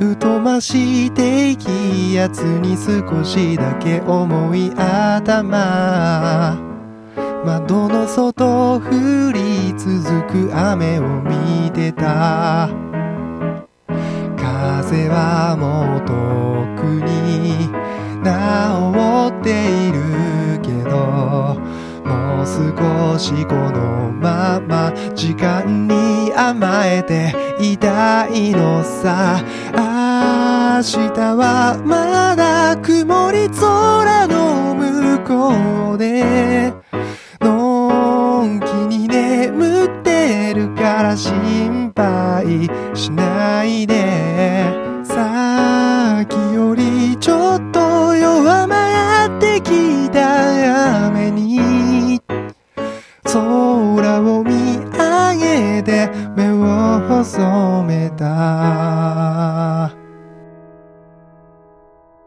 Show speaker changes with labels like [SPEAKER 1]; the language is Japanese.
[SPEAKER 1] 疎まし低気圧に少しだけ重い頭。窓の外降り続く雨を見てた。風はもう遠くに治っているけどもう少しこのまま時間に甘えていたいのさ。明日はまだ曇り空の向こうで。のんきに眠ってるから心配しないで。さっきよりちょっと弱まってきた雨に。空をを細めた。